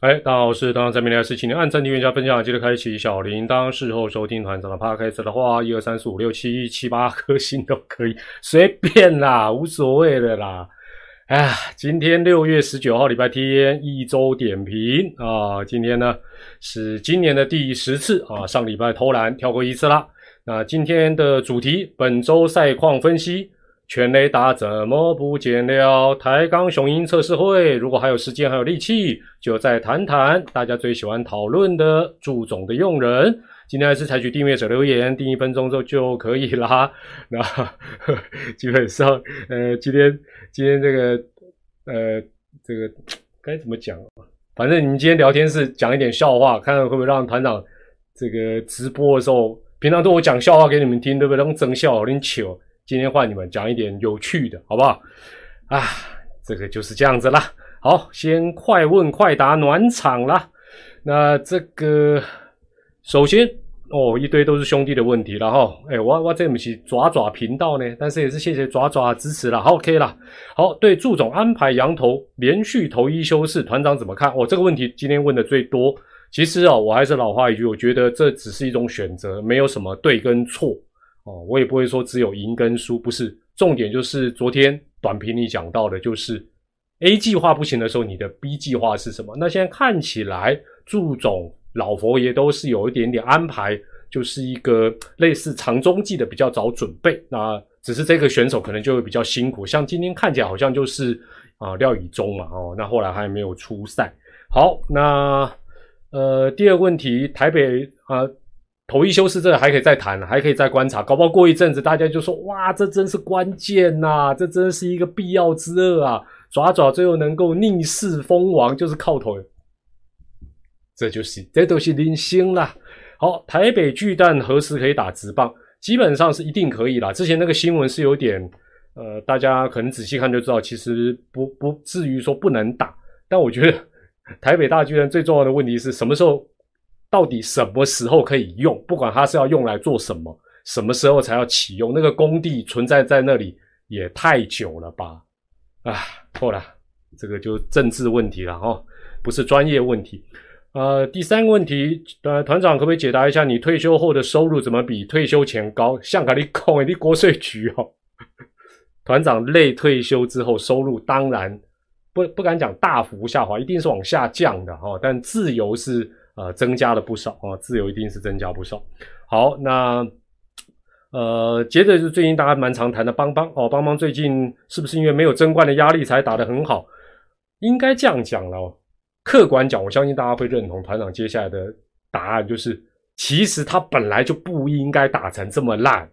哎，大家好，我是团长在面的是，请您按赞、订阅、加分享，记得开启小铃铛。事后收听团长的 podcast 的话，一二三四五六七七八颗星都可以，随便啦，无所谓的啦。哎，今天六月十九号，礼拜天，一周点评啊。今天呢是今年的第十次啊，上礼拜偷懒跳过一次啦。那今天的主题，本周赛况分析。全雷达怎么不见了？抬杠雄鹰测试会，如果还有时间还有力气，就再谈谈大家最喜欢讨论的祝总的用人。今天还是采取订阅者留言，订一分钟之后就可以啦。那基本上，呃，今天 今天这个呃这个该怎么讲？反正你们今天聊天是讲一点笑话，看看会不会让团长这个直播的时候，平常都我讲笑话给你们听，对不对？让真笑，有点糗。今天换你们讲一点有趣的，好不好？啊，这个就是这样子啦。好，先快问快答暖场啦。那这个首先哦，一堆都是兄弟的问题了哈。哎，我我这不是爪爪频道呢，但是也是谢谢爪爪支持了。好，OK 了。好，对祝总安排羊头连续头一休四，团长怎么看？哦，这个问题今天问的最多。其实哦，我还是老话一句，我觉得这只是一种选择，没有什么对跟错。哦，我也不会说只有赢跟输，不是重点，就是昨天短评里讲到的，就是 A 计划不行的时候，你的 B 计划是什么？那现在看起来，祝总老佛爷都是有一点点安排，就是一个类似长中计的比较早准备。那只是这个选手可能就会比较辛苦，像今天看起来好像就是啊廖以中嘛，哦，那后来还没有出赛。好，那呃第二个问题，台北啊。头一休四，这个还可以再谈，还可以再观察，搞不好过一阵子大家就说：哇，这真是关键呐，这真是一个必要之恶啊！爪爪最后能够逆势封王，就是靠头，这就是这都是零星啦。好，台北巨蛋何时可以打直棒？基本上是一定可以啦。之前那个新闻是有点，呃，大家可能仔细看就知道，其实不不至于说不能打。但我觉得台北大巨蛋最重要的问题是什么时候？到底什么时候可以用？不管它是要用来做什么，什么时候才要启用？那个工地存在在那里也太久了吧？啊，错了，这个就政治问题了哦，不是专业问题。呃，第三个问题，呃，团长可不可以解答一下，你退休后的收入怎么比退休前高？像卡利控你国税局哦，团长累退休之后收入当然不不敢讲大幅下滑，一定是往下降的哈，但自由是。呃，增加了不少啊，自由一定是增加不少。好，那呃，接着就最近大家蛮常谈的邦邦哦，邦邦最近是不是因为没有争冠的压力才打得很好？应该这样讲了，客观讲，我相信大家会认同团长接下来的答案，就是其实他本来就不应该打成这么烂，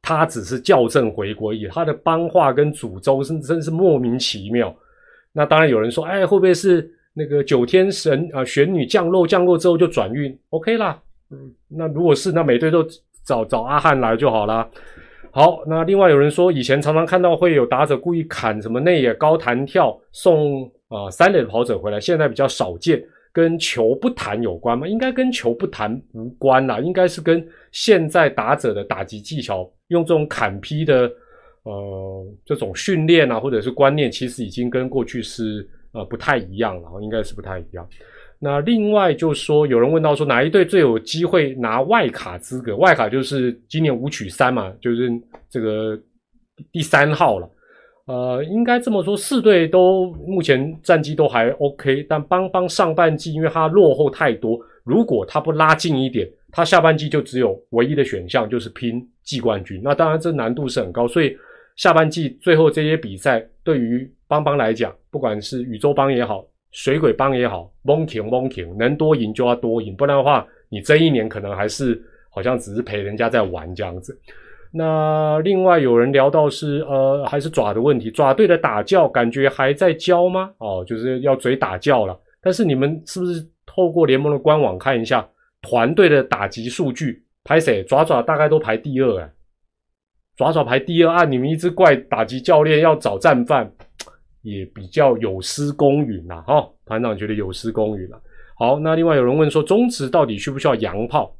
他只是校正回归而已。他的邦化跟诅咒是真是莫名其妙。那当然有人说，哎，会不会是？那个九天神啊，玄女降落，降落之后就转运，OK 啦。嗯，那如果是那每队都找找阿汉来就好啦。好，那另外有人说，以前常常看到会有打者故意砍什么内野高弹跳送啊三垒的跑者回来，现在比较少见，跟球不弹有关吗？应该跟球不弹无关啦，应该是跟现在打者的打击技巧，用这种砍劈的呃这种训练啊，或者是观念，其实已经跟过去是。呃，不太一样了，应该是不太一样。那另外就说，有人问到说，哪一队最有机会拿外卡资格？外卡就是今年五取三嘛，就是这个第三号了。呃，应该这么说，四队都目前战绩都还 OK，但邦邦上半季因为他落后太多，如果他不拉近一点，他下半季就只有唯一的选项就是拼季冠军。那当然这难度是很高，所以下半季最后这些比赛对于。邦邦来讲，不管是宇宙邦也好，水鬼邦也好，monkey monkey，能多赢就要多赢，不然的话，你这一年可能还是好像只是陪人家在玩这样子。那另外有人聊到是呃，还是爪的问题，爪队的打教感觉还在教吗？哦，就是要嘴打教了。但是你们是不是透过联盟的官网看一下团队的打击数据？排谁爪爪大概都排第二哎，爪爪排第二，按你们一直怪打击教练要找战犯。也比较有失公允啦，哈，团长觉得有失公允了。好，那另外有人问说，中职到底需不需要洋炮？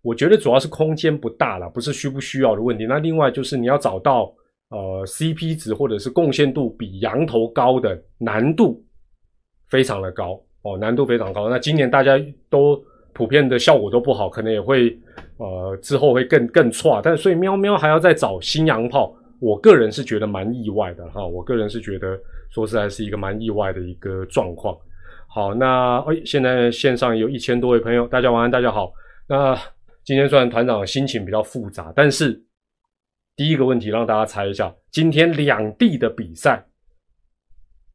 我觉得主要是空间不大了，不是需不需要的问题。那另外就是你要找到呃 CP 值或者是贡献度比羊头高的难度非常的高哦，难度非常高。那今年大家都普遍的效果都不好，可能也会呃之后会更更差。但所以喵喵还要再找新洋炮，我个人是觉得蛮意外的哈。我个人是觉得说实在是一个蛮意外的一个状况。好，那哎，现在线上有一千多位朋友，大家晚安，大家好。那今天虽然团长心情比较复杂，但是第一个问题让大家猜一下，今天两地的比赛。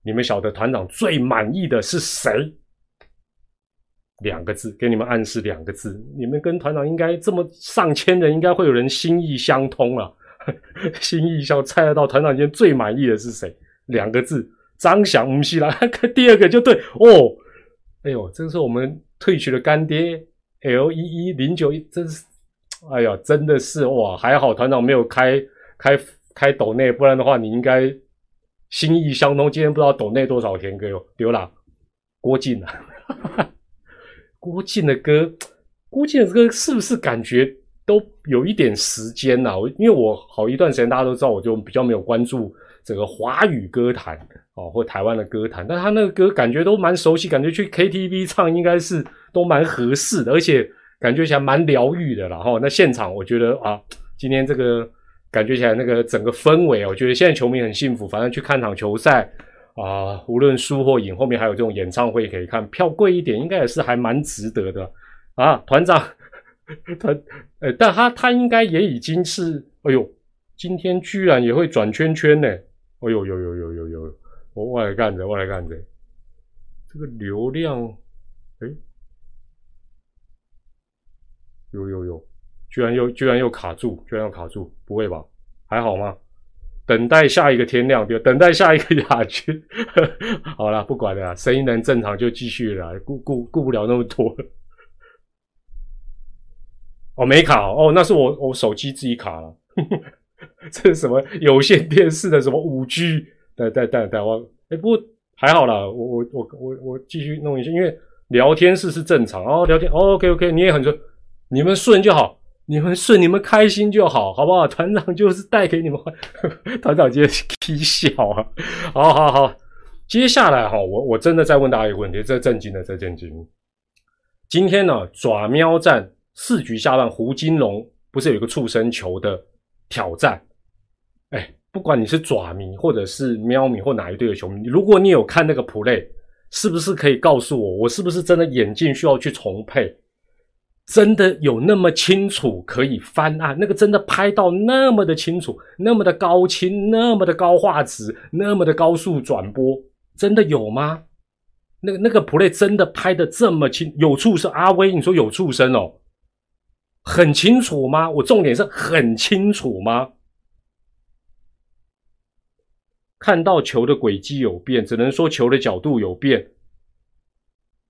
你们晓得团长最满意的是谁？两个字，给你们暗示两个字。你们跟团长应该这么上千人，应该会有人心意相通啊，心意相猜得到团长今天最满意的是谁？两个字，张翔。唔系啦，第二个就对哦。哎呦，这是我们退去的干爹 L 一一零九一，真是，哎呀，真的是哇，还好团长没有开开开抖内，不然的话你应该。心意相通，今天不知道抖内多少天歌哟，丢了。郭靖啊，郭靖的歌，郭靖的歌是不是感觉都有一点时间呐？我因为我好一段时间大家都知道，我就比较没有关注整个华语歌坛哦，或台湾的歌坛，但他那个歌感觉都蛮熟悉，感觉去 KTV 唱应该是都蛮合适的，而且感觉起来蛮疗愈的。然后那现场我觉得啊，今天这个。感觉起来那个整个氛围，我觉得现在球迷很幸福。反正去看场球赛啊，无论输或赢，后面还有这种演唱会可以看，票贵一点，应该也是还蛮值得的啊。团长，他，呃，但他他应该也已经是，哎呦，今天居然也会转圈圈呢。哎呦，呦呦呦呦呦，我我来干着，我来干着。这个流量，哎，有有有。居然又居然又卡住，居然又卡住，不会吧？还好吗？等待下一个天亮，就等待下一个亚军。好了，不管了，声音能正常就继续了，顾顾顾不了那么多了。哦，没卡哦，那是我我手机自己卡了。这是什么有线电视的什么五 G？等等等等，我哎，不过还好啦，我我我我我继续弄一下，因为聊天室是正常哦，聊天 OK OK，你也很顺，你们顺就好。你们顺，你们开心就好，好不好？团长就是带给你们 团长今天踢笑啊！好好好，接下来哈，我我真的再问大家一个问题，这震惊的，这震惊。今天呢，爪喵站四局下半，胡金龙不是有一个畜生球的挑战？哎，不管你是爪迷，或者是喵迷，或哪一队的球迷，如果你有看那个 play，是不是可以告诉我，我是不是真的眼镜需要去重配？真的有那么清楚可以翻案？那个真的拍到那么的清楚，那么的高清，那么的高画质，那么的高速转播，真的有吗？那个那个 play 真的拍的这么清？有畜生阿威，你说有畜生哦？很清楚吗？我重点是很清楚吗？看到球的轨迹有变，只能说球的角度有变，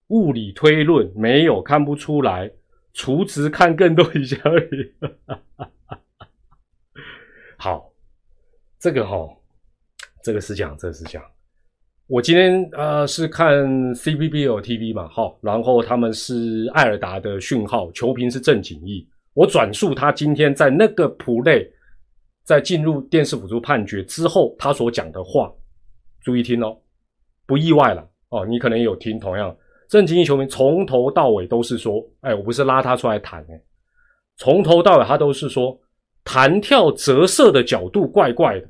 物理推论没有看不出来。除值看更多一下而已。好，这个哈，这个是讲，这个是讲。我今天呃是看 CBBL TV 嘛，好，然后他们是艾尔达的讯号，球评是郑景义。我转述他今天在那个 play，在进入电视辅助判决之后，他所讲的话，注意听哦，不意外了哦，你可能有听同样。郑经义球迷从头到尾都是说：“哎，我不是拉他出来谈哎，从头到尾他都是说弹跳折射的角度怪怪的，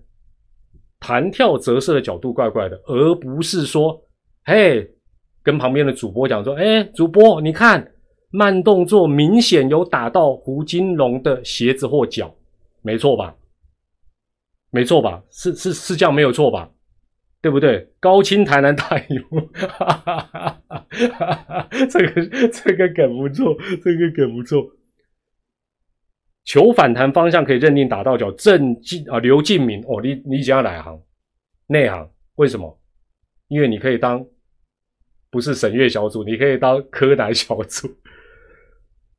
弹跳折射的角度怪怪的，而不是说，嘿，跟旁边的主播讲说，哎，主播你看慢动作明显有打到胡金龙的鞋子或脚，没错吧？没错吧？是是是这样没有错吧？”对不对？高清台南大赢，这个这个梗不错，这个梗不错。球反弹方向可以认定打到脚，郑进啊刘敬明哦，你你想要哪行？内行？为什么？因为你可以当不是省月小组，你可以当柯南小组。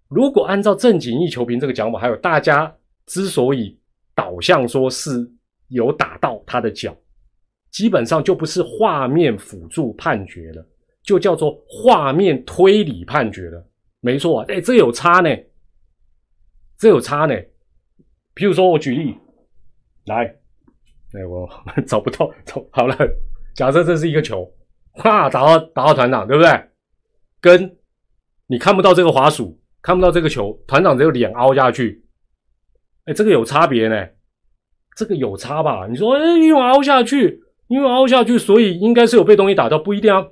如果按照正经义球评这个讲法，还有大家之所以导向说是有打到他的脚。基本上就不是画面辅助判决了，就叫做画面推理判决了。没错啊，哎，这有差呢，这有差呢。譬如说我举例来，哎，我 找不到，找好了。假设这是一个球，哈，打到打到团长，对不对？跟你看不到这个滑鼠，看不到这个球，团长只有脸凹下去，哎，这个有差别呢，这个有差吧？你说，哎，因为凹下去，因为凹下去，所以应该是有被东西打到，不一定啊。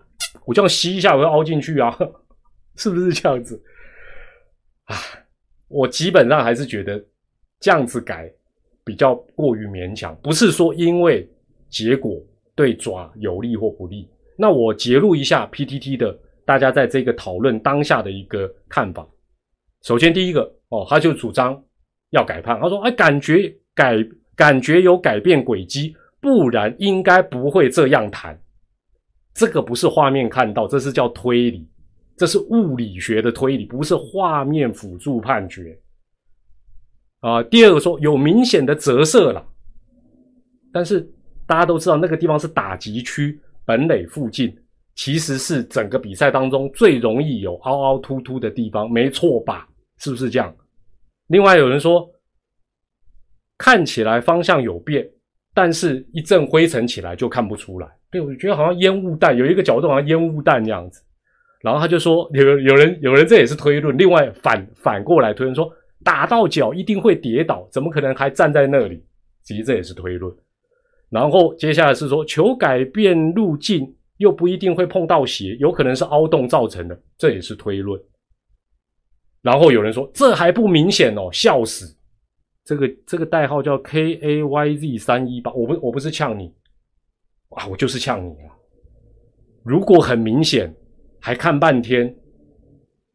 我这样吸一下，我要凹进去啊，是不是这样子？啊，我基本上还是觉得这样子改比较过于勉强，不是说因为结果对爪有利或不利。那我揭露一下 PTT 的大家在这个讨论当下的一个看法。首先第一个哦，他就主张要改判，他说哎，感觉改感觉有改变轨迹，不然应该不会这样谈。这个不是画面看到，这是叫推理，这是物理学的推理，不是画面辅助判决。啊，第二个说有明显的折射了，但是大家都知道那个地方是打击区本垒附近，其实是整个比赛当中最容易有凹凹凸凸的地方，没错吧？是不是这样？另外有人说看起来方向有变，但是一阵灰尘起来就看不出来。对，我觉得好像烟雾弹有一个角度，好像烟雾弹这样子。然后他就说，有有人有人这也是推论。另外反反过来推论说，打到脚一定会跌倒，怎么可能还站在那里？其实这也是推论。然后接下来是说，球改变路径又不一定会碰到鞋，有可能是凹洞造成的，这也是推论。然后有人说，这还不明显哦，笑死！这个这个代号叫 K A Y Z 三一八，我不我不是呛你。啊，我就是呛你啊！如果很明显，还看半天，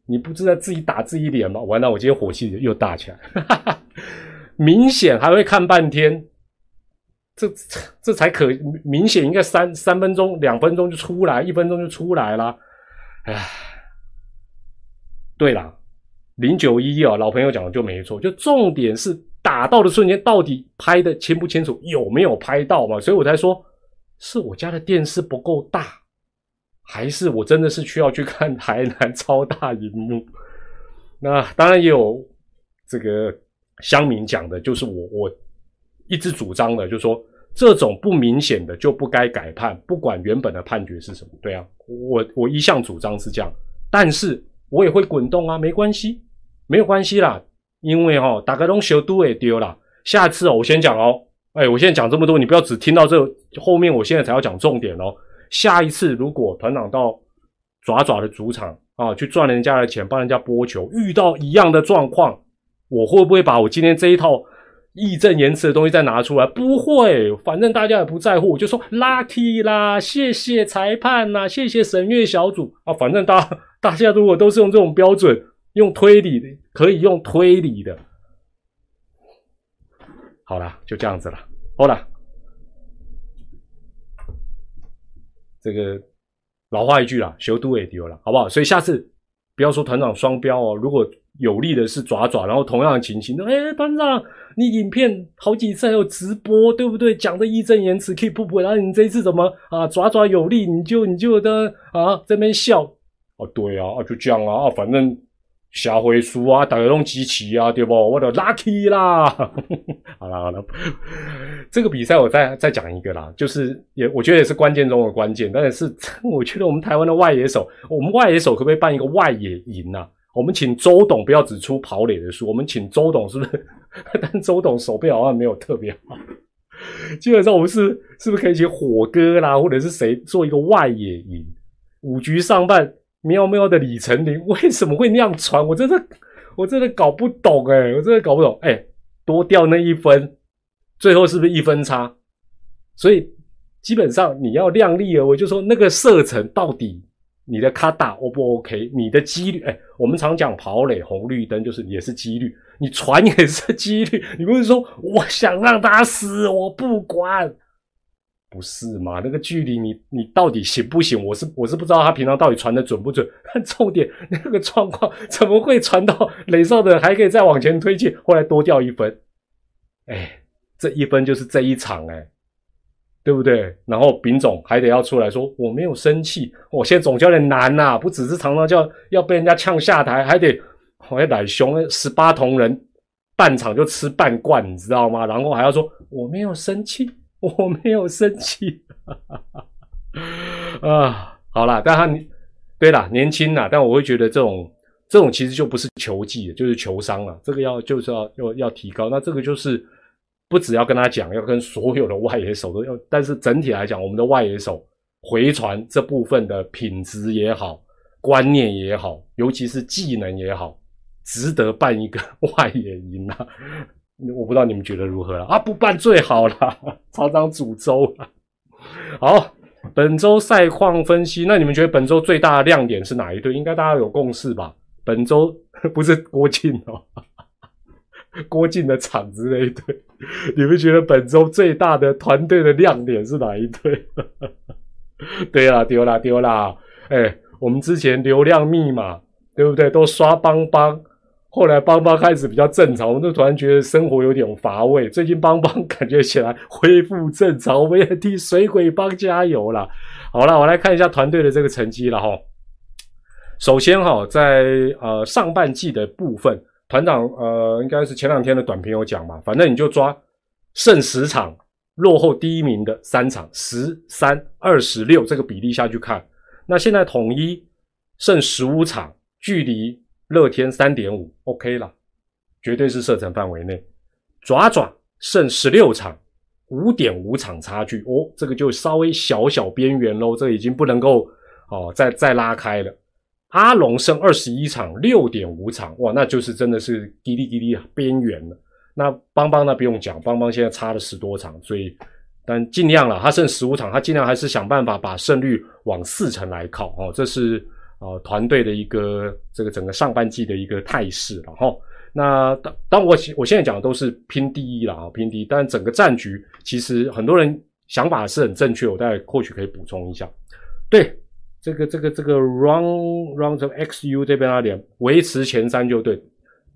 你不知道自己打自己脸吗？完了，我今天火气又大起来。明显还会看半天，这这才可明显，应该三三分钟、两分钟就出来，一分钟就出来了。哎，对了，零九一啊，老朋友讲的就没错，就重点是打到的瞬间到底拍的清不清楚，有没有拍到嘛？所以我才说。是我家的电视不够大，还是我真的是需要去看台南超大荧幕？那当然也有这个乡民讲的，就是我我一直主张的，就是说这种不明显的就不该改判，不管原本的判决是什么。对啊，我我一向主张是这样，但是我也会滚动啊，没关系，没有关系啦，因为哈大概东西都也丢了，下次，我先讲哦。哎，我现在讲这么多，你不要只听到这后面，我现在才要讲重点哦。下一次如果团长到爪爪的主场啊，去赚人家的钱，帮人家播球，遇到一样的状况，我会不会把我今天这一套义正言辞的东西再拿出来？不会，反正大家也不在乎，我就说 lucky 啦，谢谢裁判呐，谢谢审阅小组啊，反正大大家如果都是用这种标准，用推理的，可以用推理的。好了，就这样子了。好了，这个老话一句啦，修都也丢了，好不好？所以下次不要说团长双标哦。如果有利的是爪爪，然后同样的情形，哎，团长，你影片好几次还有直播，对不对？讲的义正言辞，keep 不？然后你这一次怎么啊？爪爪有利，你就你就的啊，这边笑啊，对啊，啊就这样啊，啊反正。下回书啊，大家用机器啊，对不？我的 lucky 啦，好了好了，这个比赛我再再讲一个啦，就是也我觉得也是关键中的关键，但是 我觉得我们台湾的外野手，我们外野手可不可以办一个外野营啊？我们请周董不要只出跑垒的书，我们请周董是不是？但周董手背好像没有特别好，基本上我们是是不是可以请火哥啦，或者是谁做一个外野营？五局上半。喵喵的李成林为什么会那样传？我真的，我真的搞不懂哎，我真的搞不懂哎，多掉那一分，最后是不是一分差？所以基本上你要量力而为，就说那个射程到底你的卡打 O 不 OK？你的几率哎，我们常讲跑垒红绿灯就是也是几率，你传也是几率，你不是说我想让他死，我不管。不是嘛？那个距离你你到底行不行？我是我是不知道他平常到底传的准不准。但 重点那个状况怎么会传到雷少的还可以再往前推进，后来多掉一分？哎，这一分就是这一场哎，对不对？然后丙总还得要出来说我没有生气。我现在总教练难呐，不只是常常叫要被人家呛下台，还得我要奶熊十八铜人半场就吃半罐，你知道吗？然后还要说我没有生气。我没有生气，啊，好了，但他对啦，年轻啦，但我会觉得这种这种其实就不是球技，就是球商了。这个要就是要要要提高。那这个就是不只要跟他讲，要跟所有的外野手都要。但是整体来讲，我们的外野手回传这部分的品质也好，观念也好，尤其是技能也好，值得办一个 外野营啊！我不知道你们觉得如何了啊？不办最好了，常常煮粥了。好。本周赛况分析，那你们觉得本周最大的亮点是哪一队？应该大家有共识吧？本周 不是郭靖哦，郭靖的场子那一队，你们觉得本周最大的团队的亮点是哪一队？对啦，丢啦，丢啦！哎，我们之前流量密码对不对？都刷邦邦。后来邦邦开始比较正常，我就突然觉得生活有点乏味。最近邦邦感觉起来恢复正常，我们也替水鬼帮加油了。好了，我来看一下团队的这个成绩了哈。首先哈，在呃上半季的部分，团长呃应该是前两天的短评有讲嘛，反正你就抓胜十场，落后第一名的三场，十三二十六这个比例下去看。那现在统一胜十五场，距离。乐天三点五，OK 了，绝对是射程范围内。爪爪胜十六场，五点五场差距哦，这个就稍微小小边缘喽，这已经不能够哦再再拉开了。阿龙胜二十一场，六点五场，哇，那就是真的是滴滴滴滴边缘了。那邦邦那不用讲，邦邦现在差了十多场，所以但尽量了，他剩十五场，他尽量还是想办法把胜率往四成来靠哦，这是。啊，团队的一个这个整个上半季的一个态势了哈。那当当我我现在讲的都是拼第一了啊，拼第一。但整个战局其实很多人想法是很正确，我待会或许可以补充一下。对，这个这个这个 run run 这 XU 这边那点维持前三就对，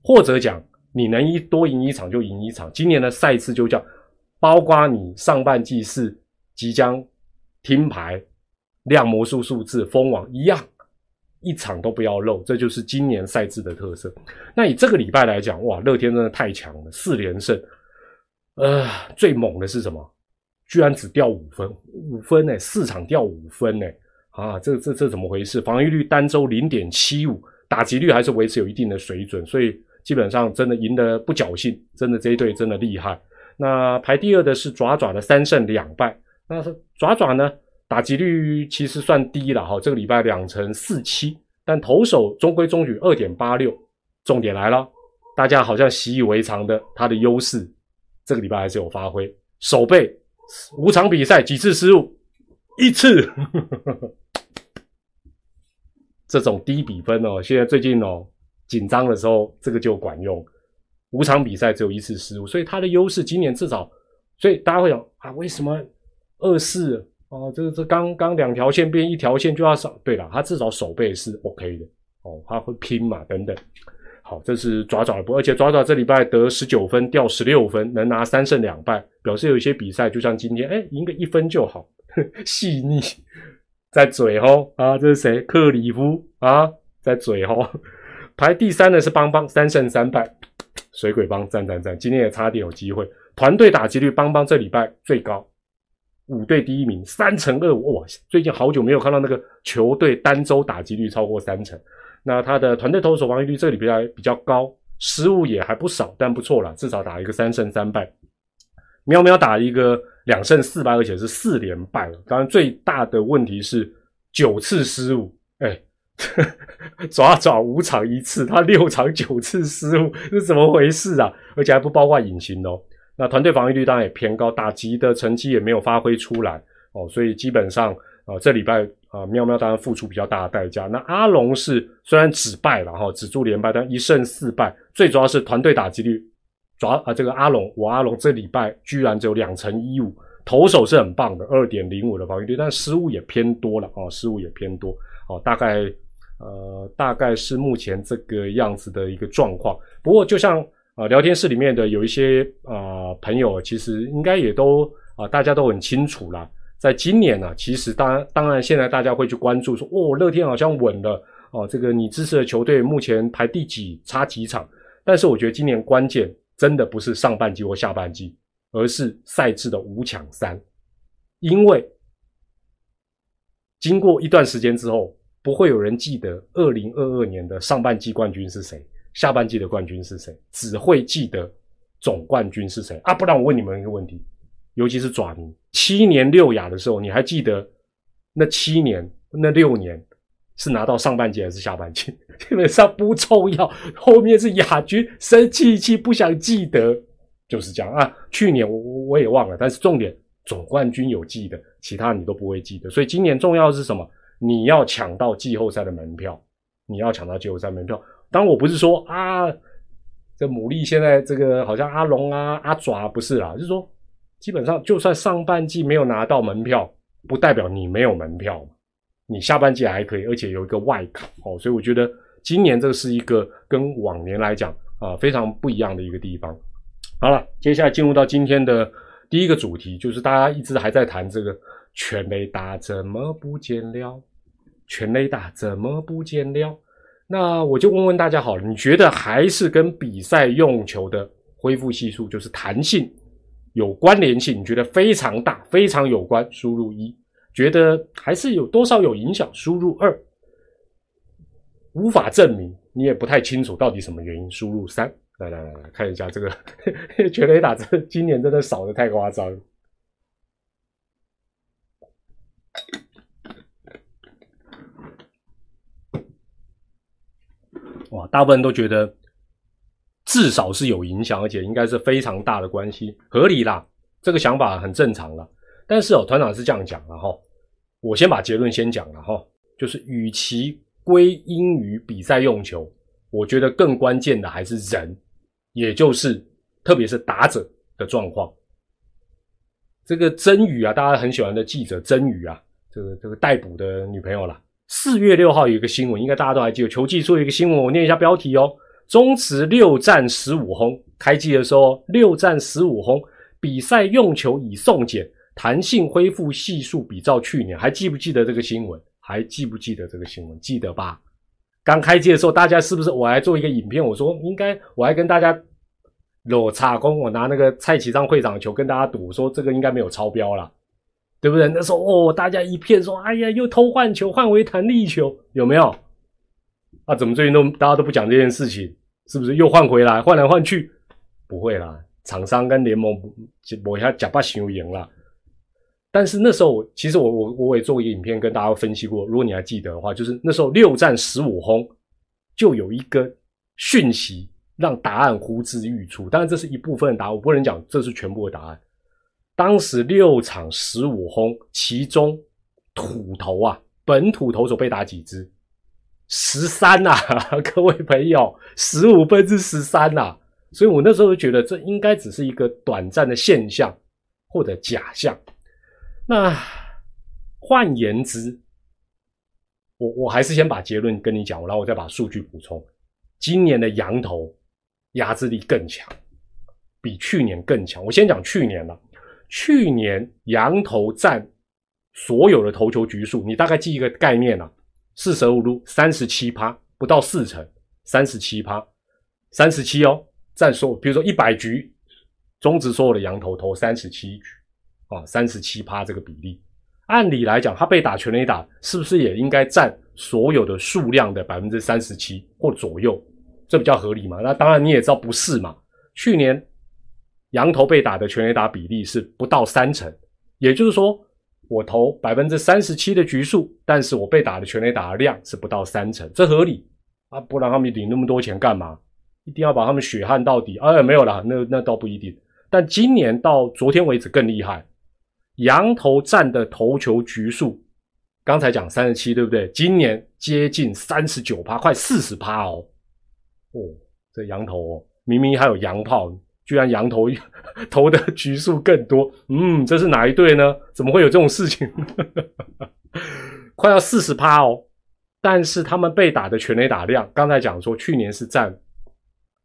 或者讲你能一多赢一场就赢一场。今年的赛制就叫，包括你上半季是即将听牌亮魔术数字封王一样。一场都不要漏，这就是今年赛制的特色。那以这个礼拜来讲，哇，乐天真的太强了，四连胜。呃，最猛的是什么？居然只掉五分，五分呢？四场掉五分呢？啊，这这这怎么回事？防御率单周零点七五，打击率还是维持有一定的水准，所以基本上真的赢得不侥幸，真的这一队真的厉害。那排第二的是爪爪的三胜两败，那是爪爪呢？打击率其实算低了哈，这个礼拜两成四七，但投手中规中矩二点八六。重点来了，大家好像习以为常的，他的优势这个礼拜还是有发挥。守备五场比赛几次失误？一次。这种低比分哦，现在最近哦紧张的时候，这个就管用。五场比赛只有一次失误，所以他的优势今年至少，所以大家会想啊，为什么二四？哦，这个这刚刚两条线变一条线就要少，对了，他至少手背是 OK 的哦，他会拼嘛等等。好，这是爪爪的波，而且爪爪这礼拜得十九分，掉十六分，能拿三胜两败，表示有一些比赛就像今天，哎，赢个一分就好，细腻，在嘴吼啊，这是谁？克里夫啊，在嘴吼。排第三的是邦邦，三胜三败，水鬼帮赞赞赞，今天也差点有机会，团队打击率邦邦这礼拜最高。五队第一名，三成二五哇！最近好久没有看到那个球队单周打击率超过三成。那他的团队投手防御率这里比较比较高，失误也还不少，但不错了，至少打一个三胜三败。喵喵打一个两胜四败，而且是四连败了。当然最大的问题是九次失误，哎，爪爪五场一次，他六场九次失误，是怎么回事啊？而且还不包括隐形哦。那团队防御率当然也偏高，打击的成绩也没有发挥出来哦，所以基本上啊，这礼拜啊，喵喵当然付出比较大的代价。那阿龙是虽然只败了哈，只住连败，但一胜四败，最主要是团队打击率，抓啊，这个阿龙，我阿龙这礼拜居然只有两成一五，投手是很棒的，二点零五的防御率，但失误也偏多了哦，失误也偏多哦，大概呃，大概是目前这个样子的一个状况。不过就像。啊，聊天室里面的有一些啊朋友，其实应该也都啊，大家都很清楚啦。在今年呢，其实当当然，现在大家会去关注说，哦，乐天好像稳了哦，这个你支持的球队目前排第几，差几场？但是我觉得今年关键真的不是上半季或下半季，而是赛制的五抢三。因为经过一段时间之后，不会有人记得二零二二年的上半季冠军是谁，下半季的冠军是谁，只会记得总冠军是谁啊！不然我问你们一个问题，尤其是爪迷，七年六亚的时候，你还记得那七年那六年是拿到上半季还是下半季？基本上不重要，后面是亚军，生气气不想记得，就是这样啊。去年我我也忘了，但是重点。总冠军有记得，其他你都不会记得。所以今年重要的是什么？你要抢到季后赛的门票，你要抢到季后赛门票。当我不是说啊，这牡蛎现在这个好像阿龙啊、阿爪不是啦，就是说基本上就算上半季没有拿到门票，不代表你没有门票你下半季还可以，而且有一个外卡哦。所以我觉得今年这是一个跟往年来讲啊非常不一样的一个地方。好了，接下来进入到今天的。第一个主题就是大家一直还在谈这个全雷达怎么不见了？全雷达怎么不见了？那我就问问大家好了，你觉得还是跟比赛用球的恢复系数，就是弹性有关联性？你觉得非常大，非常有关？输入一，觉得还是有多少有影响？输入二，无法证明，你也不太清楚到底什么原因？输入三。来来来来看一下这个 全雷打，这今年真的少的太夸张。哇，大部分人都觉得至少是有影响，而且应该是非常大的关系，合理啦，这个想法很正常了。但是哦，团长是这样讲的哈，我先把结论先讲了哈，就是与其归因于比赛用球，我觉得更关键的还是人。也就是，特别是打者的状况。这个曾宇啊，大家很喜欢的记者曾宇啊，这个这个逮捕的女朋友啦。四月六号有一个新闻，应该大家都还记得。球季出一个新闻，我念一下标题哦：中职六战十五轰，开季的时候六战十五轰，比赛用球已送检，弹性恢复系数比照去年。还记不记得这个新闻？还记不记得这个新闻？记得吧？刚开机的时候，大家是不是我还做一个影片？我说应该，我还跟大家裸插工，我拿那个蔡启章会长的球跟大家赌，说这个应该没有超标了，对不对？那时候哦，大家一片说，哎呀，又偷换球，换回弹力球，有没有？啊，怎么最近都大家都不讲这件事情？是不是又换回来，换来换去？不会啦，厂商跟联盟我一下假把球赢了。但是那时候，其实我我我也做一个影片跟大家分析过。如果你还记得的话，就是那时候六战十五轰，就有一个讯息让答案呼之欲出。当然这是一部分的答案，我不能讲这是全部的答案。当时六场十五轰，其中土头啊，本土投手被打几支？十三呐，各位朋友，十五分之十三呐。所以我那时候就觉得这应该只是一个短暂的现象或者假象。那换言之，我我还是先把结论跟你讲，然后我再把数据补充。今年的羊头压制力更强，比去年更强。我先讲去年了，去年羊头占所有的投球局数，你大概记一个概念啊，四舍五入三十七趴，不到四成，三十七趴，三十七哦，占所比如说一百局，中职所有的羊头投三十七局。啊，三十七趴这个比例，按理来讲，他被打全垒打，是不是也应该占所有的数量的百分之三十七或左右？这比较合理嘛？那当然你也知道不是嘛。去年羊头被打的全垒打比例是不到三成，也就是说，我投百分之三十七的局数，但是我被打的全垒打的量是不到三成，这合理啊？不然他们领那么多钱干嘛？一定要把他们血汗到底？哎，没有啦，那那倒不一定。但今年到昨天为止更厉害。羊头占的投球局数，刚才讲三十七，对不对？今年接近三十九趴，快四十趴哦。哦，这羊头哦，明明还有洋炮，居然羊头 投的局数更多。嗯，这是哪一队呢？怎么会有这种事情？快要四十趴哦。但是他们被打的全垒打量，刚才讲说去年是占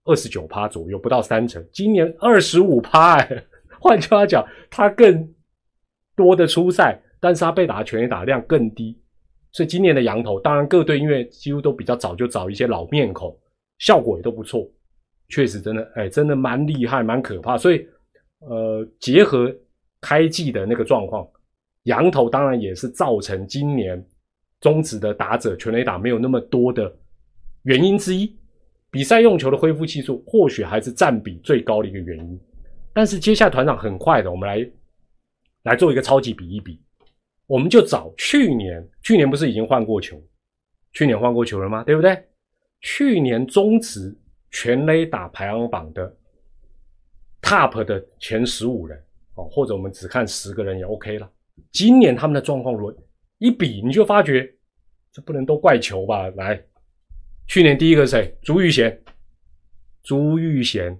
二十九趴左右，不到三成。今年二十五趴，哎，换句话讲，他更。多的出赛，但是他被打的全垒打量更低，所以今年的羊头，当然各队因为几乎都比较早就找一些老面孔，效果也都不错，确实真的，哎，真的蛮厉害，蛮可怕。所以，呃，结合开季的那个状况，羊头当然也是造成今年中职的打者全垒打没有那么多的原因之一。比赛用球的恢复技术或许还是占比最高的一个原因。但是接下来团长很快的，我们来来做一个超级比一比，我们就找去年，去年不是已经换过球，去年换过球了吗？对不对？去年中职全垒打排行榜的 top 的前十五人哦，或者我们只看十个人也 OK 了。今年他们的状况如一比，你就发觉这不能都怪球吧？来，去年第一个谁？朱玉贤，朱玉贤。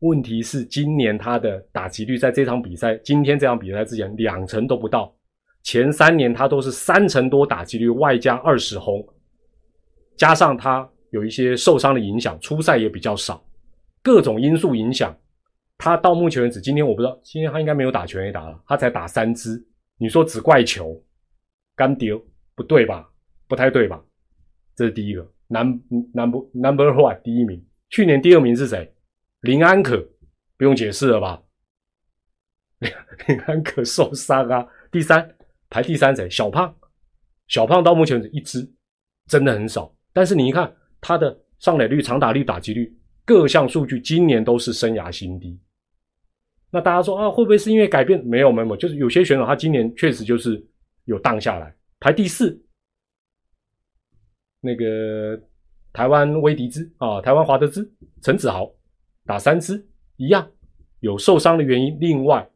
问题是今年他的打击率在这场比赛，今天这场比赛之前两成都不到，前三年他都是三成多打击率，外加二十轰，加上他有一些受伤的影响，出赛也比较少，各种因素影响，他到目前为止，今天我不知道，今天他应该没有打全垒打了，他才打三支，你说只怪球，干丢不对吧？不太对吧？这是第一个，number number number one 第一名，去年第二名是谁？林安可不用解释了吧？林安可受伤啊。第三排第三谁？小胖，小胖到目前为止一支真的很少。但是你一看他的上垒率、长打率、打击率各项数据，今年都是生涯新低。那大家说啊，会不会是因为改变？没有，没有，就是有些选手他今年确实就是有荡下来，排第四。那个台湾威迪兹啊，台湾华德兹，陈子豪。打三支一样有受伤的原因，另外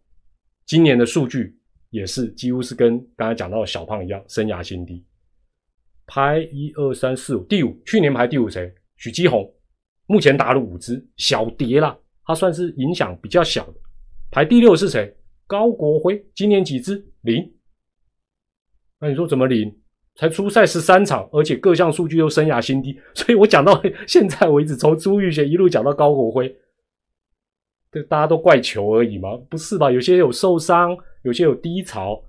今年的数据也是几乎是跟刚才讲到的小胖一样，生涯新低，排一二三四五，第五，去年排第五谁？许基宏，目前打了五支，小跌啦，他算是影响比较小的。排第六是谁？高国辉，今年几支？零。那你说怎么零？才出赛十三场，而且各项数据又生涯新低，所以我讲到现在为止，从朱玉贤一路讲到高国辉。这大家都怪球而已吗？不是吧？有些有受伤，有些有低潮，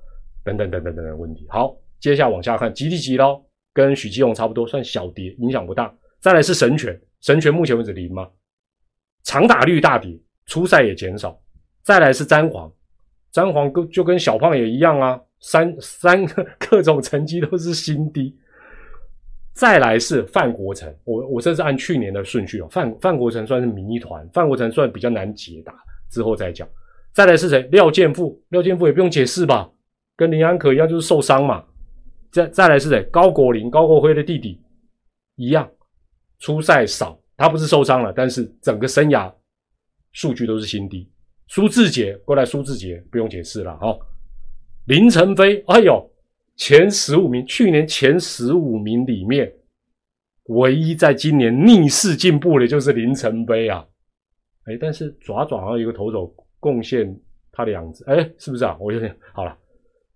等等等等等等问题。好，接下来往下看，吉利吉捞跟许基宏差不多，算小跌，影响不大。再来是神犬，神犬目前为止零吗？长打率大跌，初赛也减少。再来是詹皇，詹皇跟就跟小胖也一样啊，三三个各种成绩都是新低。再来是范国成，我我这是按去年的顺序哦。范范国成算是谜团，范国成算比较难解答，之后再讲。再来是谁？廖健富，廖健富也不用解释吧，跟林安可一样就是受伤嘛。再再来是谁？高国林，高国辉的弟弟，一样，出赛少，他不是受伤了，但是整个生涯数据都是新低。苏志杰过来，苏志杰不用解释了哈。林晨飞，哎呦。前十五名，去年前十五名里面，唯一在今年逆势进步的，就是林晨飞啊！哎，但是爪爪上有个投手贡献他的样子，哎，是不是啊？我有点好了。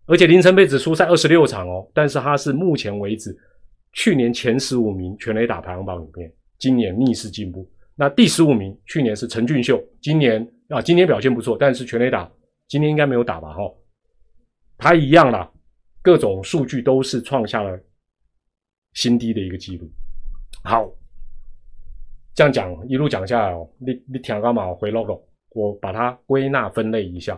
而且林晨被只出赛二十六场哦，但是他是目前为止去年前十五名全垒打排行榜里面，今年逆势进步。那第十五名去年是陈俊秀，今年啊，今年表现不错，但是全垒打今年应该没有打吧？哈，他一样啦。各种数据都是创下了新低的一个记录。好，这样讲一路讲下来哦，你你听干嘛？回 logo，我把它归纳分类一下，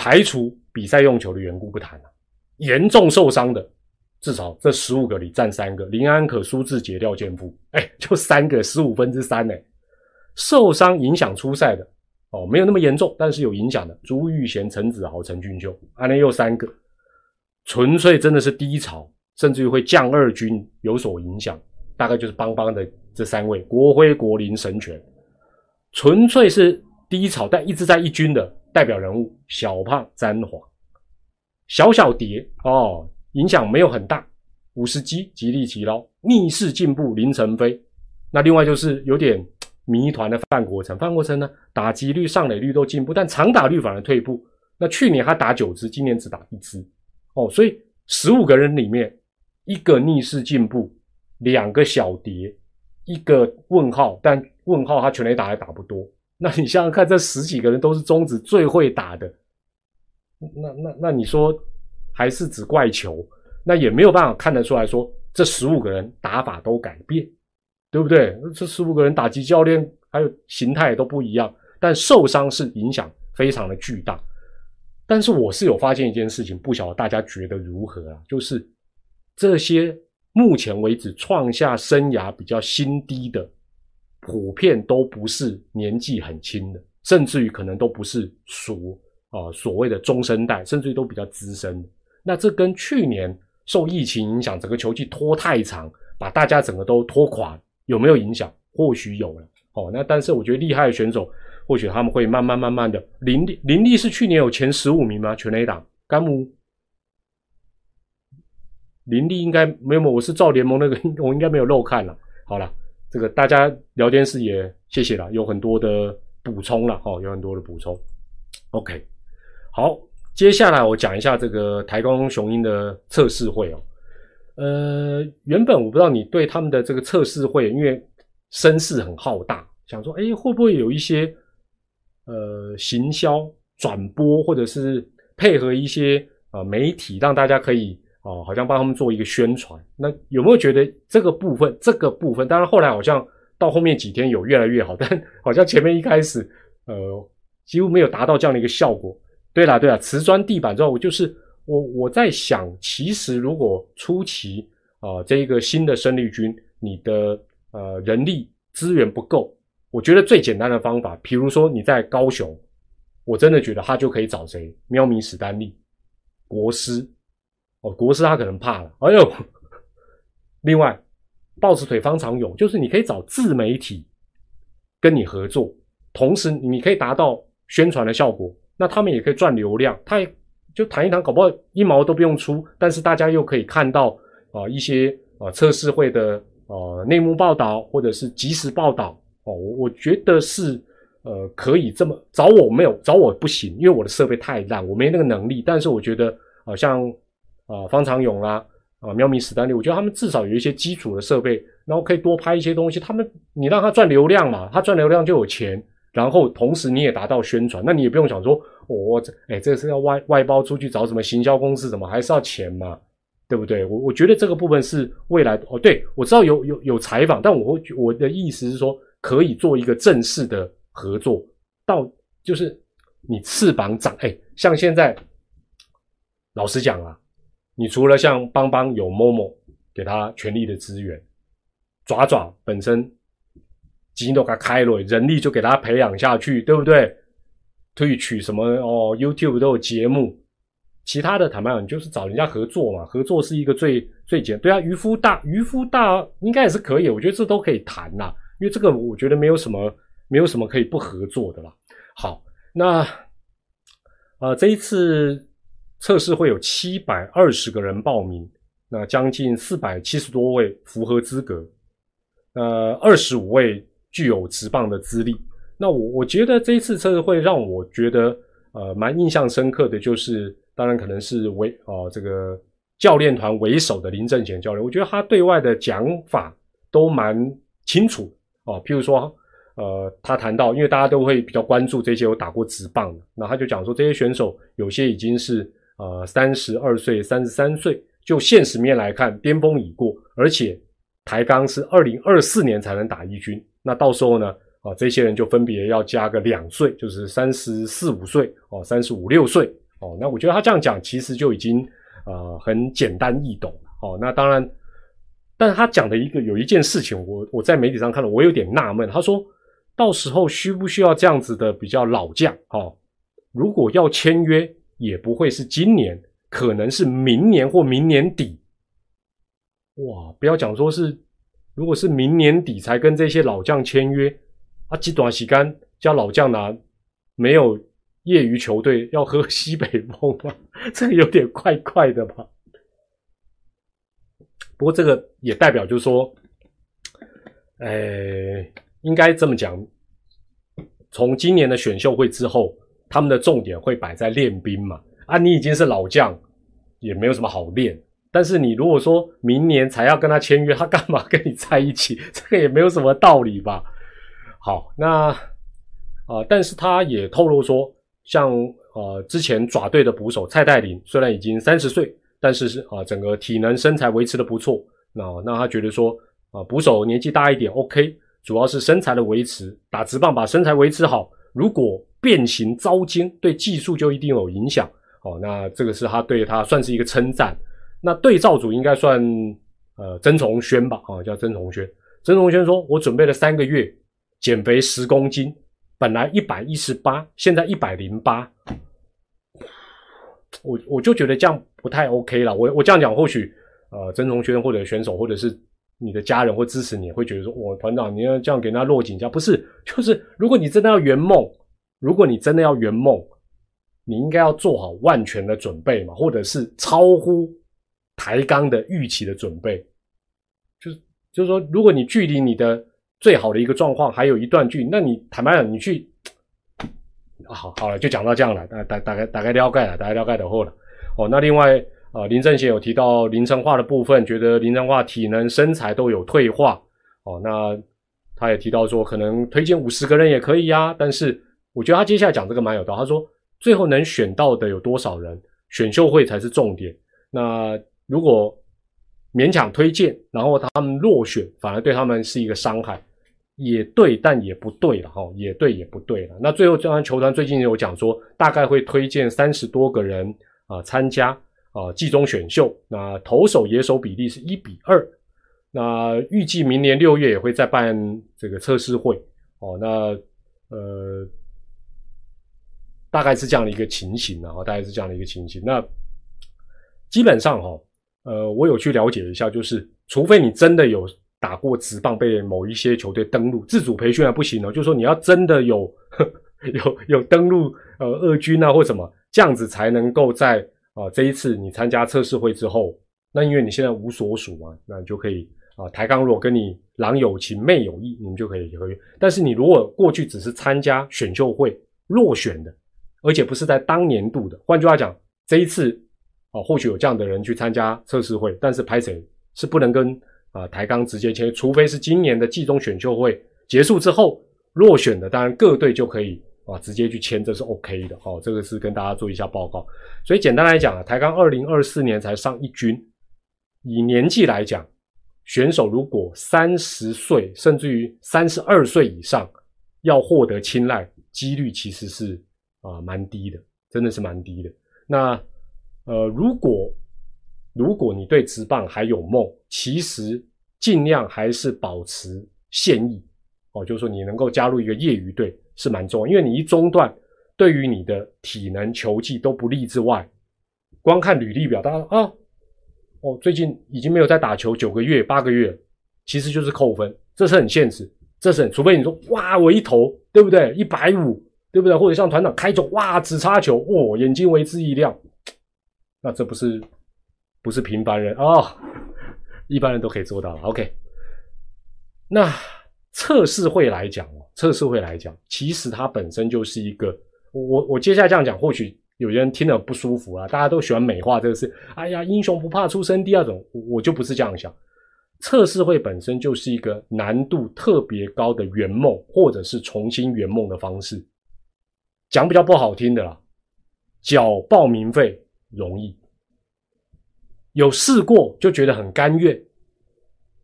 排除比赛用球的缘故不谈了。严重受伤的，至少这十五个里占三个：林安可、苏志杰、廖健夫。哎，就三个，十五分之三呢。受伤影响出赛的。哦，没有那么严重，但是有影响的。朱玉贤、陈子豪、陈俊秀，安内又三个，纯粹真的是低潮，甚至于会降二军有所影响。大概就是邦邦的这三位：国辉、国林、神权，纯粹是低潮，但一直在一军的代表人物小胖、詹皇，小小蝶哦，影响没有很大。五十击吉利提捞逆势进步林晨飞，那另外就是有点。谜团的范国成，范国成呢，打击率、上垒率都进步，但长打率反而退步。那去年他打九支，今年只打一支，哦，所以十五个人里面，一个逆势进步，两个小蝶，一个问号，但问号他全垒打还打不多。那你想想看，这十几个人都是中指最会打的，那那那你说还是只怪球？那也没有办法看得出来说，这十五个人打法都改变。对不对？这十五个人打击教练还有形态都不一样，但受伤是影响非常的巨大。但是我是有发现一件事情，不晓得大家觉得如何啊？就是这些目前为止创下生涯比较新低的，普遍都不是年纪很轻的，甚至于可能都不是属啊所谓的中生代，甚至于都比较资深。那这跟去年受疫情影响，整个球季拖太长，把大家整个都拖垮，有没有影响？或许有了。哦，那但是我觉得厉害的选手。或许他们会慢慢慢慢的，林立林立是去年有前十五名吗？全 A 档甘姆林立应该没有，我是照联盟那个，我应该没有漏看了。好了，这个大家聊天室也谢谢了，有很多的补充了，哦，有很多的补充。OK，好，接下来我讲一下这个台光雄鹰的测试会哦。呃，原本我不知道你对他们的这个测试会，因为声势很浩大，想说，哎，会不会有一些。呃，行销、转播，或者是配合一些呃媒体，让大家可以哦，好像帮他们做一个宣传。那有没有觉得这个部分？这个部分，当然后来好像到后面几天有越来越好，但好像前面一开始呃几乎没有达到这样的一个效果。对啦，对啦，瓷砖地板之后，我就是我我在想，其实如果初期啊这一个新的生力军，你的呃人力资源不够。我觉得最简单的方法，比如说你在高雄，我真的觉得他就可以找谁？喵咪史丹利、国师哦，国师他可能怕了。哎呦，另外，豹子腿方长勇，就是你可以找自媒体跟你合作，同时你可以达到宣传的效果，那他们也可以赚流量。他也就谈一谈，搞不好一毛都不用出，但是大家又可以看到啊一些啊测试会的呃内幕报道或者是即时报道。哦，我我觉得是，呃，可以这么找我没有找我不行，因为我的设备太烂，我没那个能力。但是我觉得，好像啊方长勇啦，啊喵咪史丹利，我觉得他们至少有一些基础的设备，然后可以多拍一些东西。他们你让他赚流量嘛，他赚流量就有钱，然后同时你也达到宣传，那你也不用想说，我这哎这是要外外包出去找什么行销公司，怎么还是要钱嘛？对不对？我我觉得这个部分是未来哦，对我知道有有有采访，但我会我的意思是说。可以做一个正式的合作，到就是你翅膀长哎，像现在，老实讲啊，你除了像邦邦有 Momo 给他全力的资源，爪爪本身基因都给他开了，人力就给他培养下去，对不对？退取什么哦，YouTube 都有节目，其他的坦白讲，你就是找人家合作嘛，合作是一个最最简对啊，渔夫大渔夫大应该也是可以，我觉得这都可以谈呐。因为这个，我觉得没有什么，没有什么可以不合作的啦。好，那呃，这一次测试会有七百二十个人报名，那将近四百七十多位符合资格，呃，二十五位具有直棒的资历。那我我觉得这一次测试会让我觉得呃蛮印象深刻的就是，当然可能是为哦这个教练团为首的林正贤教练，我觉得他对外的讲法都蛮清楚。哦，譬如说，呃，他谈到，因为大家都会比较关注这些有打过直棒的，那他就讲说，这些选手有些已经是呃三十二岁、三十三岁，就现实面来看，巅峰已过，而且台钢是二零二四年才能打一军，那到时候呢，啊，这些人就分别要加个两岁，就是三十四五岁，哦，三十五六岁，哦，那我觉得他这样讲，其实就已经呃很简单易懂了，哦，那当然。但是他讲的一个有一件事情，我我在媒体上看了，我有点纳闷。他说到时候需不需要这样子的比较老将？哦，如果要签约，也不会是今年，可能是明年或明年底。哇，不要讲说是，如果是明年底才跟这些老将签约，啊，极短洗干叫老将拿，没有业余球队要喝西北风吗？这个有点怪怪的吧。不过这个也代表就是说，呃，应该这么讲，从今年的选秀会之后，他们的重点会摆在练兵嘛。啊，你已经是老将，也没有什么好练。但是你如果说明年才要跟他签约，他干嘛跟你在一起？这个也没有什么道理吧。好，那啊，但是他也透露说，像呃之前爪队的捕手蔡代林，虽然已经三十岁。但是是啊，整个体能身材维持的不错。那那他觉得说啊，捕手年纪大一点，OK，主要是身材的维持，打直棒把身材维持好。如果变形遭惊，对技术就一定有影响。哦，那这个是他对他算是一个称赞。那对照组应该算呃曾崇轩吧，啊，叫曾崇轩。曾崇轩说：“我准备了三个月，减肥十公斤，本来一百一十八，现在一百零八。”我我就觉得这样不太 OK 了。我我这样讲，或许呃曾崇轩或者选手或者是你的家人会支持你，会觉得说：“我团长你要这样给人家落井下。”不是，就是如果你真的要圆梦，如果你真的要圆梦，你应该要做好万全的准备嘛，或者是超乎抬杠的预期的准备。就是就是说，如果你距离你的最好的一个状况还有一段距离，那你坦白讲，你去。好，好了，就讲到这样了，大大大概大概了解了，大概了解的后了。哦，那另外，呃，林正贤有提到林成化的部分，觉得林成化体能、身材都有退化。哦，那他也提到说，可能推荐五十个人也可以呀。但是我觉得他接下来讲这个蛮有道。他说，最后能选到的有多少人，选秀会才是重点。那如果勉强推荐，然后他们落选，反而对他们是一个伤害。也对，但也不对了哈，也对也不对了。那最后，这安球团最近有讲说，大概会推荐三十多个人啊参加啊季中选秀。那投手野手比例是一比二。那预计明年六月也会再办这个测试会哦。那呃，大概是这样的一个情形啊，大概是这样的一个情形。那基本上哈，呃，我有去了解一下，就是除非你真的有。打过职棒被某一些球队登录自主培训还不行哦，就是说你要真的有呵 有有登录呃二军啊或什么这样子才能够在啊这一次你参加测试会之后，那因为你现在无所属嘛，那你就可以啊抬杠如果跟你郎有情妹有意，你们就可以合约。但是你如果过去只是参加选秀会落选的，而且不是在当年度的，换句话讲，这一次啊或许有这样的人去参加测试会，但是拍谁是不能跟。啊，台钢直接签，除非是今年的季中选秀会结束之后落选的，当然各队就可以啊直接去签，这是 OK 的。好，这个是跟大家做一下报告。所以简单来讲啊，台钢二零二四年才上一军，以年纪来讲，选手如果三十岁甚至于三十二岁以上，要获得青睐几率其实是啊蛮低的，真的是蛮低的。那呃，如果如果你对职棒还有梦，其实尽量还是保持现役哦，就是说你能够加入一个业余队是蛮重要，因为你一中断，对于你的体能、球技都不利之外，光看履历表，大家啊，哦，最近已经没有在打球九个月、八个月，其实就是扣分，这是很现实，这是很，除非你说哇，我一投对不对？一百五对不对？或者像团长开球哇，只插球哦，眼睛为之一亮，那这不是。不是平凡人啊，一般人都可以做到了。OK，那测试会来讲哦，测试会来讲，其实它本身就是一个，我我我接下来这样讲，或许有些人听了不舒服啊。大家都喜欢美化这个事，哎呀，英雄不怕出身低二种，我就不是这样想。测试会本身就是一个难度特别高的圆梦，或者是重新圆梦的方式。讲比较不好听的啦，缴报名费容易。有试过就觉得很甘愿，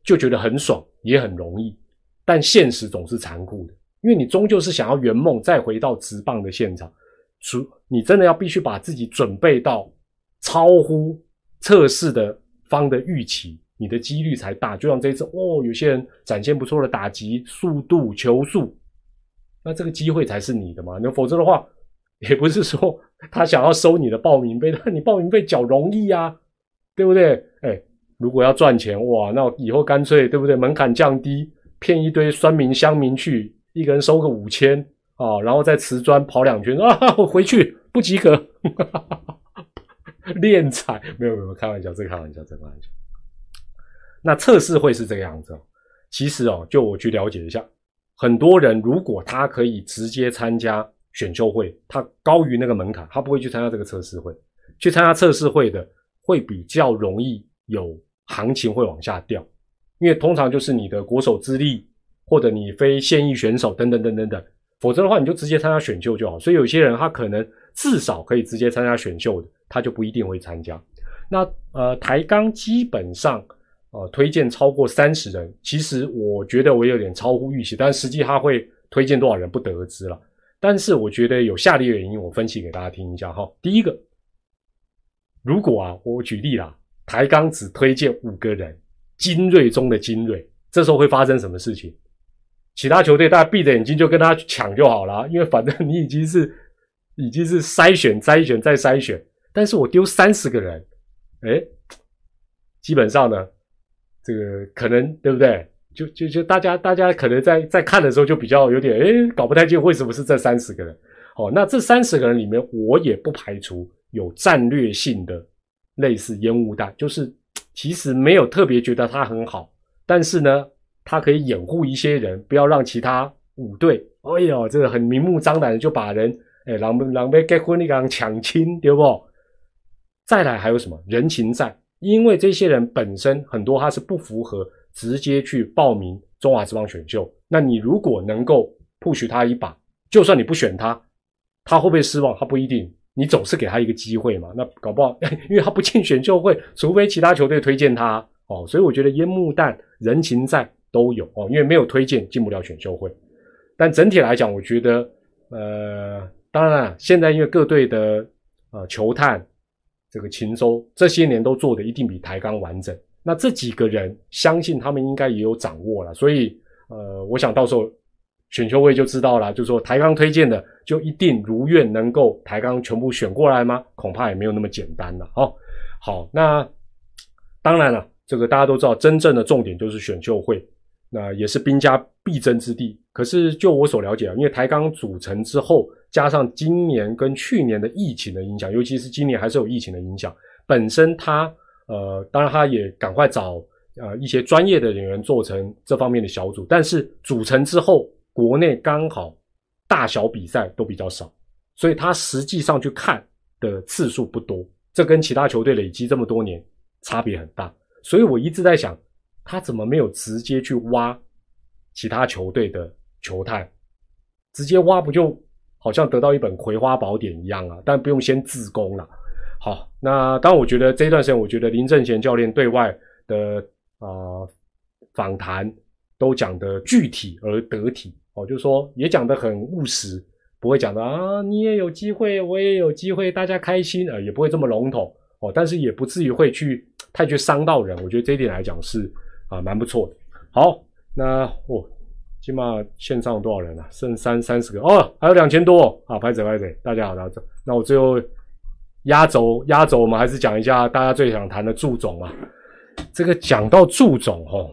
就觉得很爽，也很容易。但现实总是残酷的，因为你终究是想要圆梦，再回到直棒的现场。除你真的要必须把自己准备到超乎测试的方的预期，你的几率才大。就像这一次哦，有些人展现不错的打击速度、球速，那这个机会才是你的嘛？那否则的话，也不是说 他想要收你的报名费，那你报名费缴容易啊。对不对？哎，如果要赚钱哇，那以后干脆对不对？门槛降低，骗一堆酸民乡民去，一个人收个五千啊，然后在瓷砖跑两圈啊，我回去不及格，练财没有没有开玩笑，这开玩笑，这开玩笑。那测试会是这个样子哦。其实哦，就我去了解一下，很多人如果他可以直接参加选秀会，他高于那个门槛，他不会去参加这个测试会。去参加测试会的。会比较容易有行情会往下掉，因为通常就是你的国手资历，或者你非现役选手等等等等等，否则的话你就直接参加选秀就好。所以有些人他可能至少可以直接参加选秀的，他就不一定会参加。那呃台钢基本上呃推荐超过三十人，其实我觉得我有点超乎预期，但实际他会推荐多少人不得而知了。但是我觉得有下列原因，我分析给大家听一下哈。第一个。如果啊，我举例啦，台钢只推荐五个人，精锐中的精锐，这时候会发生什么事情？其他球队大家闭着眼睛就跟他抢就好了，因为反正你已经是已经是筛选、筛选再筛选。但是我丢三十个人，哎，基本上呢，这个可能对不对？就就就大家大家可能在在看的时候就比较有点哎搞不太清为什么是这三十个人。哦，那这三十个人里面，我也不排除有战略性的类似烟雾弹，就是其实没有特别觉得他很好，但是呢。他可以掩护一些人，不要让其他五队，哎呦，这个很明目张胆的就把人，哎，狼狼狈结婚那个抢亲，对不？再来还有什么人情债？因为这些人本身很多他是不符合直接去报名中华之邦选秀，那你如果能够 push 他一把，就算你不选他，他会不会失望？他不一定，你总是给他一个机会嘛。那搞不好，因为他不进选秀会，除非其他球队推荐他哦。所以我觉得烟幕弹人情债。都有哦，因为没有推荐进不了选秀会。但整体来讲，我觉得，呃，当然了，现在因为各队的呃球探这个勤收这些年都做的一定比台钢完整。那这几个人，相信他们应该也有掌握了。所以，呃，我想到时候选秀会就知道了，就说台钢推荐的就一定如愿能够台钢全部选过来吗？恐怕也没有那么简单了。哦，好，那当然了，这个大家都知道，真正的重点就是选秀会。那也是兵家必争之地。可是就我所了解啊，因为台钢组成之后，加上今年跟去年的疫情的影响，尤其是今年还是有疫情的影响，本身他呃，当然他也赶快找呃一些专业的人员做成这方面的小组。但是组成之后，国内刚好大小比赛都比较少，所以他实际上去看的次数不多。这跟其他球队累积这么多年差别很大。所以我一直在想。他怎么没有直接去挖其他球队的球探？直接挖不就好像得到一本葵花宝典一样啊？但不用先自宫了。好，那当然，我觉得这段时间，我觉得林正贤教练对外的啊访谈都讲的具体而得体哦，就是说也讲的很务实，不会讲的啊，你也有机会，我也有机会，大家开心啊，也不会这么笼统哦，但是也不至于会去太去伤到人。我觉得这一点来讲是。啊，蛮不错的。好，那哦，起码线上多少人啊？剩三三十个哦，还有两千多啊！拍子拍子，大家好，大家。那我最后压轴压轴，我们还是讲一下大家最想谈的祝总啊。这个讲到祝总哦，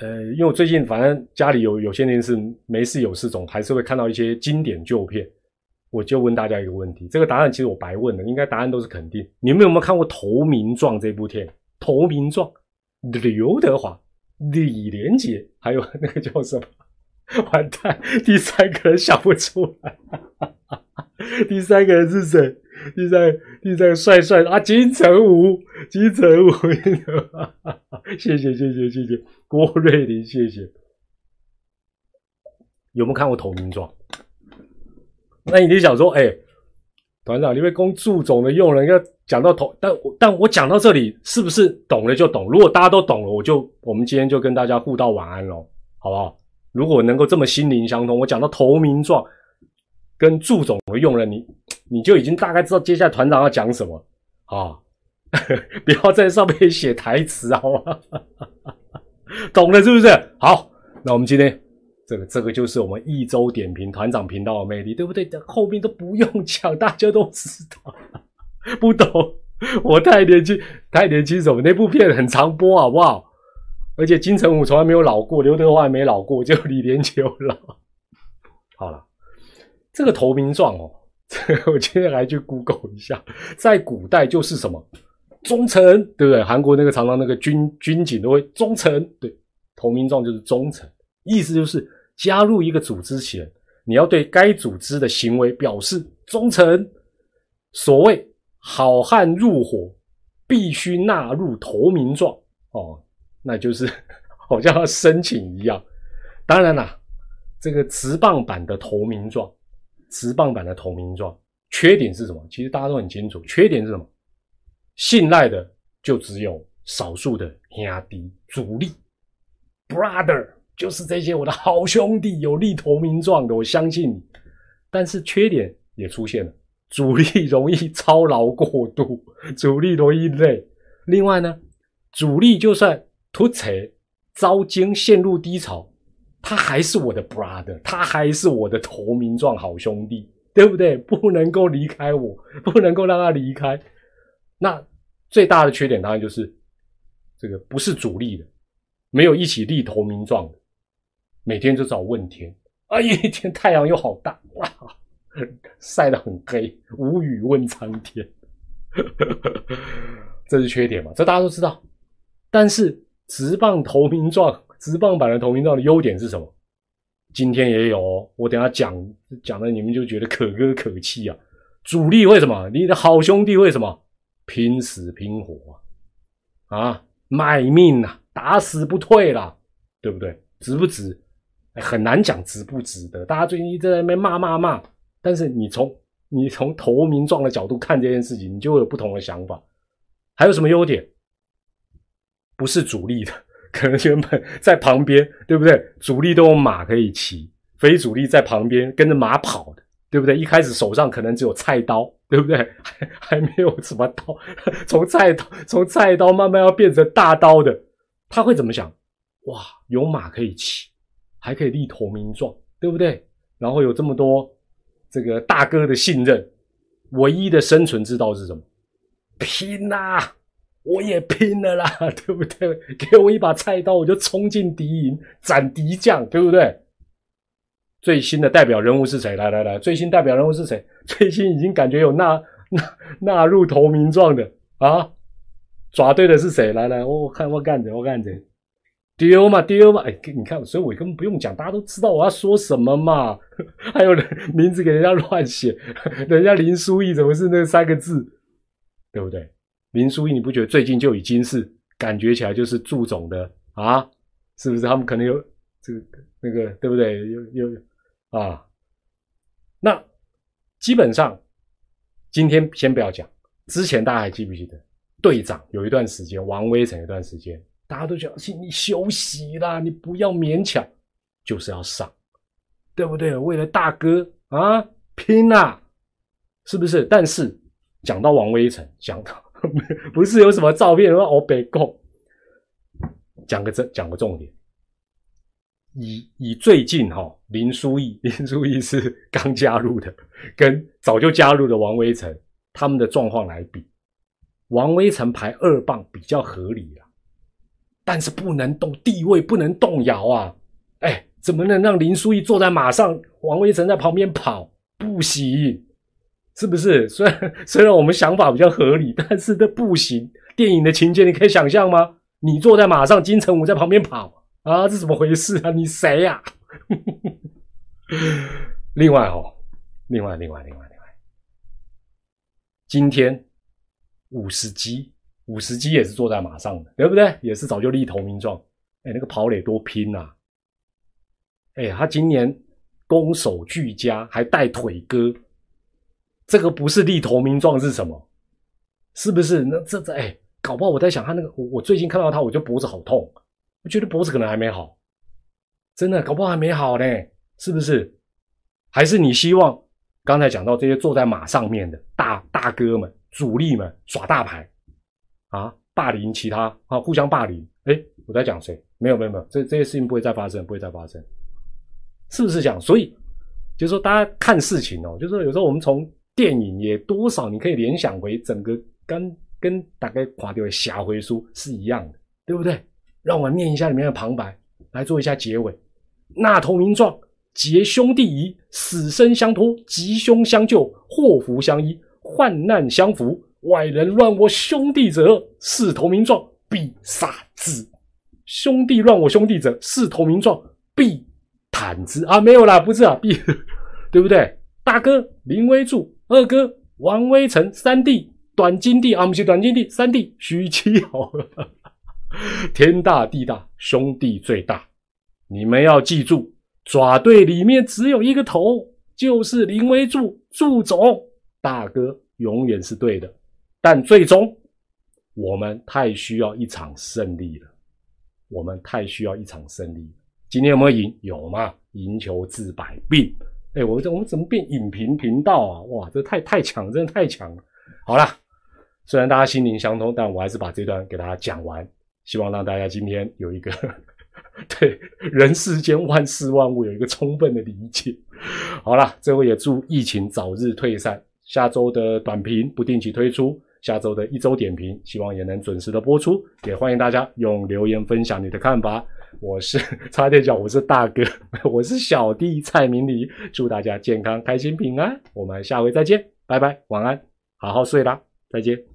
呃，因为我最近反正家里有有些电视，没事有事总还是会看到一些经典旧片。我就问大家一个问题，这个答案其实我白问了，应该答案都是肯定。你们有没有看过《投名状》这部片？《投名状》。刘德华、李连杰，还有那个叫什么？完蛋，第三个人想不出来。第三个人是谁？第三、第三个帅帅啊，金城武，金城武。谢谢谢谢谢谢郭瑞林，谢谢。有没有看过《投名状》？那你就想说，哎。团长，你被公祝总的用人要讲到头，但但我讲到这里，是不是懂了就懂？如果大家都懂了，我就我们今天就跟大家互道晚安喽，好不好？如果能够这么心灵相通，我讲到投名状跟祝总的用人，你你就已经大概知道接下来团长要讲什么啊？不要在上面写台词，好吗？懂了是不是？好，那我们今天。这个这个就是我们一周点评团长频道的魅力，对不对？后面都不用讲，大家都知道。不懂，我太年轻，太年轻，什么？那部片很长播，好不好？而且金城武从来没有老过，刘德华也没老过，就李连杰有老。好了，这个投名状哦，我今天来去 Google 一下，在古代就是什么忠诚，对不对？韩国那个常常那个军军警都会忠诚，对，投名状就是忠诚。意思就是加入一个组织前，你要对该组织的行为表示忠诚。所谓好汉入伙，必须纳入投名状哦，那就是 好像要申请一样。当然啦，这个直棒版的投名状，直棒版的投名状，缺点是什么？其实大家都很清楚，缺点是什么？信赖的就只有少数的兄弟主力，brother。就是这些我的好兄弟有立投名状的，我相信你。但是缺点也出现了，主力容易操劳过度，主力容易累。另外呢，主力就算突锤遭惊陷入低潮，他还是我的 brother，他还是我的投名状好兄弟，对不对？不能够离开我，不能够让他离开。那最大的缺点当然就是这个不是主力的，没有一起立投名状的，每天就找问天。啊，一天太阳又好大哇！晒得很黑，无语问苍天，这是缺点嘛？这大家都知道。但是直棒投名状，直棒版的投名状的优点是什么？今天也有，我等下讲讲的，你们就觉得可歌可泣啊！主力为什么？你的好兄弟为什么拼死拼活啊？卖命啊，打死不退啦，对不对？值不值？很难讲值不值得。大家最近一直在那边骂骂骂。但是你从你从投名状的角度看这件事情，你就会有不同的想法。还有什么优点？不是主力的，可能原本在旁边，对不对？主力都有马可以骑，非主力在旁边跟着马跑的，对不对？一开始手上可能只有菜刀，对不对？还还没有什么刀，从菜刀从菜刀慢慢要变成大刀的，他会怎么想？哇，有马可以骑，还可以立投名状，对不对？然后有这么多。这个大哥的信任，唯一的生存之道是什么？拼呐！我也拼了啦，对不对？给我一把菜刀，我就冲进敌营斩敌将，对不对？最新的代表人物是谁？来来来，最新代表人物是谁？最新已经感觉有纳纳纳入投名状的啊？抓对的是谁？来来，我我看我干着，我干着。丢嘛丢嘛，哎，你看，所以我根本不用讲，大家都知道我要说什么嘛。还有人名字给人家乱写，人家林书义怎么是那三个字，对不对？林书义，你不觉得最近就已经是感觉起来就是祝总的啊？是不是？他们可能有这个那个，对不对？有有啊？那基本上今天先不要讲，之前大家还记不记得队长有一段时间，王威成一段时间。大家都讲，请你休息啦，你不要勉强，就是要上，对不对？为了大哥啊，拼啊，是不是？但是讲到王威成，讲到 不是有什么照片说哦北共，讲个这讲个重点，以以最近哈林书义，林书义是刚加入的，跟早就加入的王威成他们的状况来比，王威成排二棒比较合理了。但是不能动地位，不能动摇啊！哎，怎么能让林书义坐在马上，王威成在旁边跑？不行，是不是？虽然 虽然我们想法比较合理，但是这不行。电影的情节你可以想象吗？你坐在马上，金城武在旁边跑啊，这怎么回事啊？你谁呀？另外哦，另外另外另外另外，今天五十集。五十级也是坐在马上的，对不对？也是早就立投名状。哎，那个跑垒多拼呐！哎，他今年攻守俱佳，还带腿哥，这个不是立投名状是什么？是不是？那这这哎，搞不好我在想他那个，我我最近看到他，我就脖子好痛，我觉得脖子可能还没好，真的搞不好还没好呢，是不是？还是你希望刚才讲到这些坐在马上面的大大哥们、主力们耍大牌？啊，霸凌其他啊，互相霸凌。哎，我在讲谁？没有，没有，没有，这这些事情不会再发生，不会再发生，是不是这样？所以，就是说，大家看事情哦，就是说，有时候我们从电影也多少你可以联想为整个跟跟大概垮掉的侠回书是一样的，对不对？让我念一下里面的旁白，来做一下结尾。那投名状，结兄弟谊，死生相托，吉凶相救，祸福相依，患难相扶。外人乱我兄弟者，视投名状，必杀之；兄弟乱我兄弟者，视投名状，必坦之。啊，没有啦，不是啊，必 对不对？大哥林威柱，二哥王威成，三弟短金弟啊，不是短金弟，三弟许七豪。天大地大，兄弟最大。你们要记住，爪队里面只有一个头，就是林威柱，柱总。大哥永远是对的。但最终，我们太需要一场胜利了。我们太需要一场胜利。今天有没有赢？有吗？赢球治百病。哎，我这我们怎么变影评频道啊？哇，这太太强，真的太强了。好啦，虽然大家心灵相通，但我还是把这段给大家讲完，希望让大家今天有一个 对人世间万事万物有一个充分的理解。好了，最后也祝疫情早日退散。下周的短评不定期推出，下周的一周点评希望也能准时的播出。也欢迎大家用留言分享你的看法。我是插电脚，我是大哥，我是小弟蔡明礼，祝大家健康、开心、平安。我们下回再见，拜拜，晚安，好好睡啦，再见。